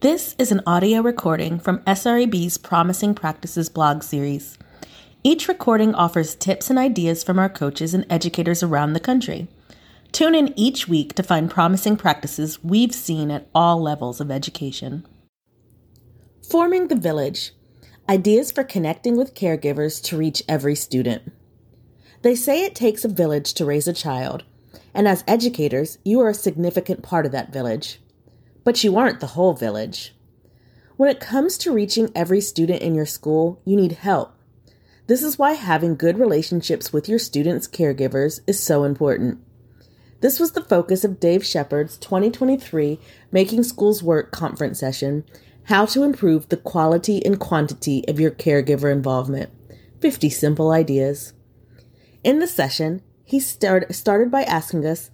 This is an audio recording from SREB's Promising Practices blog series. Each recording offers tips and ideas from our coaches and educators around the country. Tune in each week to find promising practices we've seen at all levels of education. Forming the Village Ideas for Connecting with Caregivers to Reach Every Student. They say it takes a village to raise a child, and as educators, you are a significant part of that village but you aren't the whole village. When it comes to reaching every student in your school, you need help. This is why having good relationships with your students' caregivers is so important. This was the focus of Dave Shepard's 2023 Making Schools Work conference session How to Improve the Quality and Quantity of Your Caregiver Involvement 50 Simple Ideas. In the session, he start, started by asking us,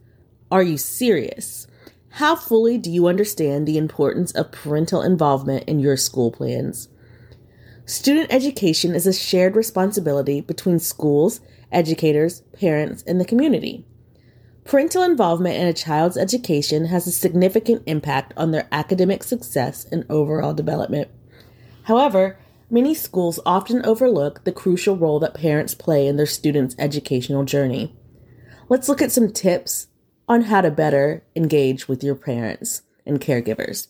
Are you serious? How fully do you understand the importance of parental involvement in your school plans? Student education is a shared responsibility between schools, educators, parents, and the community. Parental involvement in a child's education has a significant impact on their academic success and overall development. However, many schools often overlook the crucial role that parents play in their students' educational journey. Let's look at some tips on how to better engage with your parents and caregivers.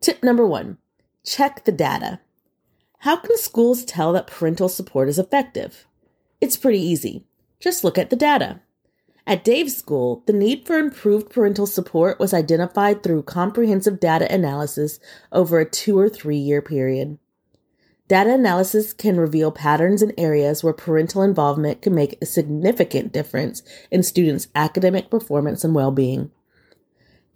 Tip number one check the data. How can schools tell that parental support is effective? It's pretty easy. Just look at the data. At Dave's school, the need for improved parental support was identified through comprehensive data analysis over a two or three year period. Data analysis can reveal patterns in areas where parental involvement can make a significant difference in students' academic performance and well being.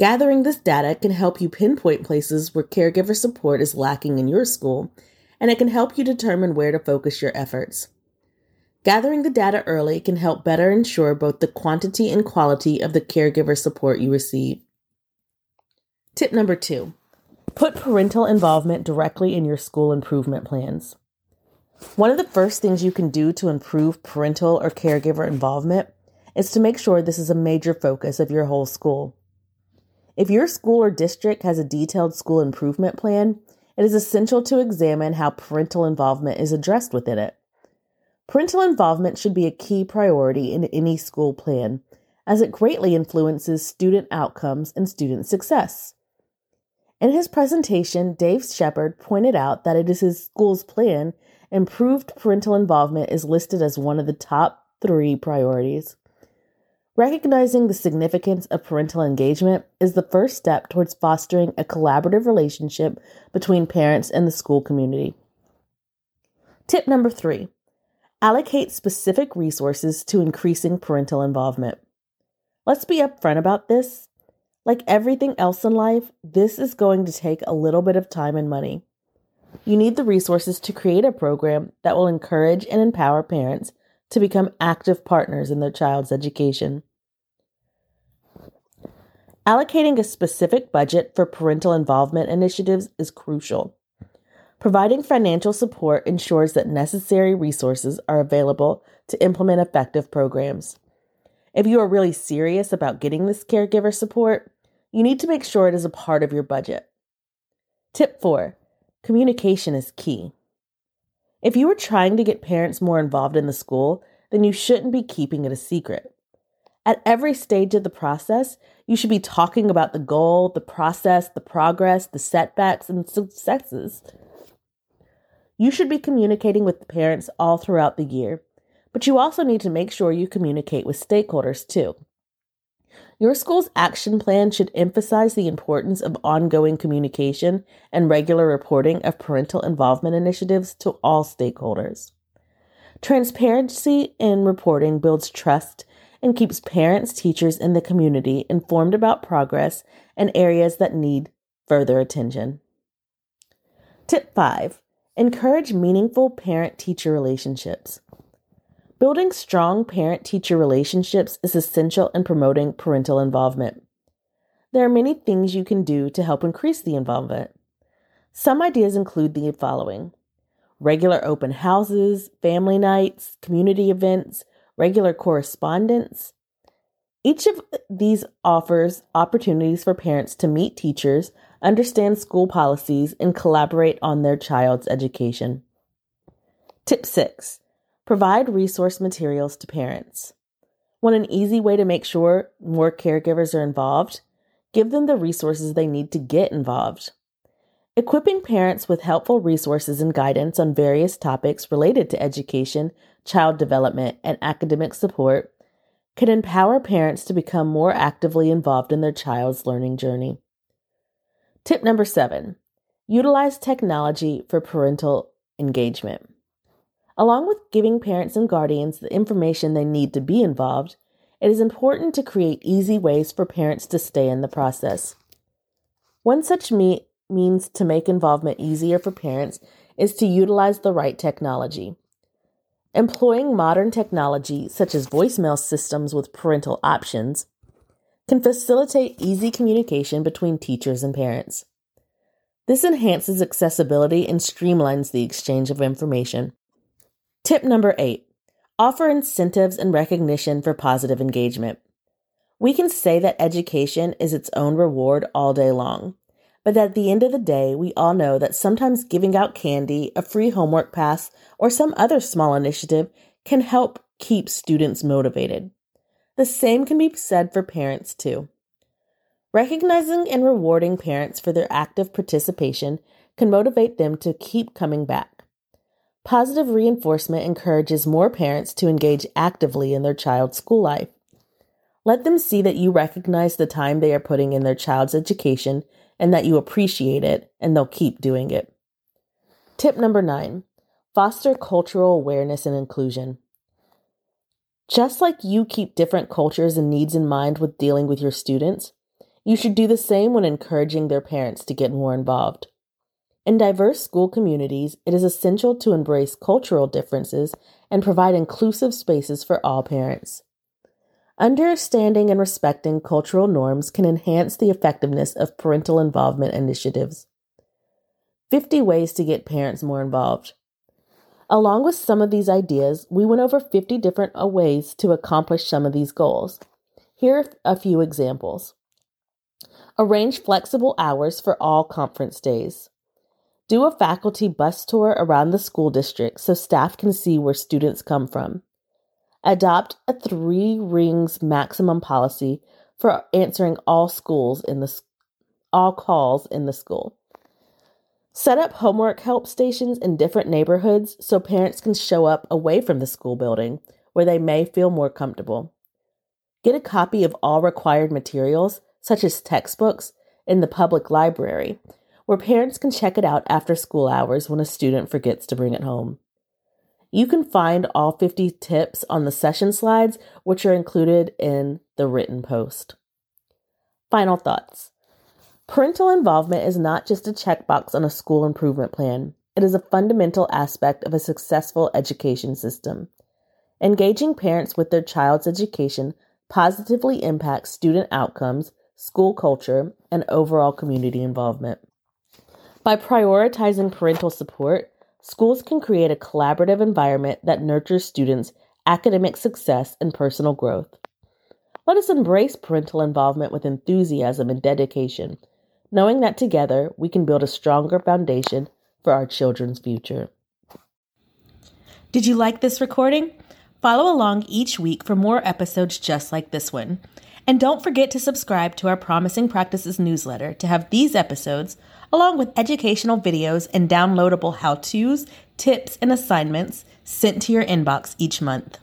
Gathering this data can help you pinpoint places where caregiver support is lacking in your school, and it can help you determine where to focus your efforts. Gathering the data early can help better ensure both the quantity and quality of the caregiver support you receive. Tip number two Put parental involvement directly in your school improvement plans. One of the first things you can do to improve parental or caregiver involvement is to make sure this is a major focus of your whole school. If your school or district has a detailed school improvement plan, it is essential to examine how parental involvement is addressed within it. Parental involvement should be a key priority in any school plan, as it greatly influences student outcomes and student success. In his presentation, Dave Shepard pointed out that it is his school's plan improved parental involvement is listed as one of the top three priorities. Recognizing the significance of parental engagement is the first step towards fostering a collaborative relationship between parents and the school community. Tip number three allocate specific resources to increasing parental involvement. Let's be upfront about this. Like everything else in life, this is going to take a little bit of time and money. You need the resources to create a program that will encourage and empower parents to become active partners in their child's education. Allocating a specific budget for parental involvement initiatives is crucial. Providing financial support ensures that necessary resources are available to implement effective programs. If you are really serious about getting this caregiver support, you need to make sure it is a part of your budget. Tip four communication is key. If you are trying to get parents more involved in the school, then you shouldn't be keeping it a secret. At every stage of the process, you should be talking about the goal, the process, the progress, the setbacks, and successes. You should be communicating with the parents all throughout the year but you also need to make sure you communicate with stakeholders too. Your school's action plan should emphasize the importance of ongoing communication and regular reporting of parental involvement initiatives to all stakeholders. Transparency in reporting builds trust and keeps parents, teachers, and the community informed about progress and areas that need further attention. Tip 5 Encourage meaningful parent teacher relationships. Building strong parent teacher relationships is essential in promoting parental involvement. There are many things you can do to help increase the involvement. Some ideas include the following regular open houses, family nights, community events, regular correspondence. Each of these offers opportunities for parents to meet teachers, understand school policies, and collaborate on their child's education. Tip 6 Provide resource materials to parents. Want an easy way to make sure more caregivers are involved? Give them the resources they need to get involved. Equipping parents with helpful resources and guidance on various topics related to education, child development, and academic support can empower parents to become more actively involved in their child's learning journey. Tip number seven utilize technology for parental engagement. Along with giving parents and guardians the information they need to be involved, it is important to create easy ways for parents to stay in the process. One such me- means to make involvement easier for parents is to utilize the right technology. Employing modern technology, such as voicemail systems with parental options, can facilitate easy communication between teachers and parents. This enhances accessibility and streamlines the exchange of information. Tip number eight offer incentives and recognition for positive engagement. We can say that education is its own reward all day long. But at the end of the day, we all know that sometimes giving out candy, a free homework pass, or some other small initiative can help keep students motivated. The same can be said for parents, too. Recognizing and rewarding parents for their active participation can motivate them to keep coming back. Positive reinforcement encourages more parents to engage actively in their child's school life. Let them see that you recognize the time they are putting in their child's education and that you appreciate it, and they'll keep doing it. Tip number nine foster cultural awareness and inclusion. Just like you keep different cultures and needs in mind with dealing with your students, you should do the same when encouraging their parents to get more involved. In diverse school communities, it is essential to embrace cultural differences and provide inclusive spaces for all parents. Understanding and respecting cultural norms can enhance the effectiveness of parental involvement initiatives. 50 ways to get parents more involved. Along with some of these ideas, we went over 50 different uh, ways to accomplish some of these goals. Here are a few examples. Arrange flexible hours for all conference days. Do a faculty bus tour around the school district so staff can see where students come from. Adopt a three rings maximum policy for answering all schools in the all calls in the school. Set up homework help stations in different neighborhoods so parents can show up away from the school building where they may feel more comfortable. Get a copy of all required materials, such as textbooks, in the public library, where parents can check it out after school hours when a student forgets to bring it home. You can find all 50 tips on the session slides, which are included in the written post. Final thoughts Parental involvement is not just a checkbox on a school improvement plan, it is a fundamental aspect of a successful education system. Engaging parents with their child's education positively impacts student outcomes, school culture, and overall community involvement. By prioritizing parental support, schools can create a collaborative environment that nurtures students' academic success and personal growth. Let us embrace parental involvement with enthusiasm and dedication, knowing that together we can build a stronger foundation for our children's future. Did you like this recording? Follow along each week for more episodes just like this one. And don't forget to subscribe to our Promising Practices newsletter to have these episodes, along with educational videos and downloadable how to's, tips, and assignments sent to your inbox each month.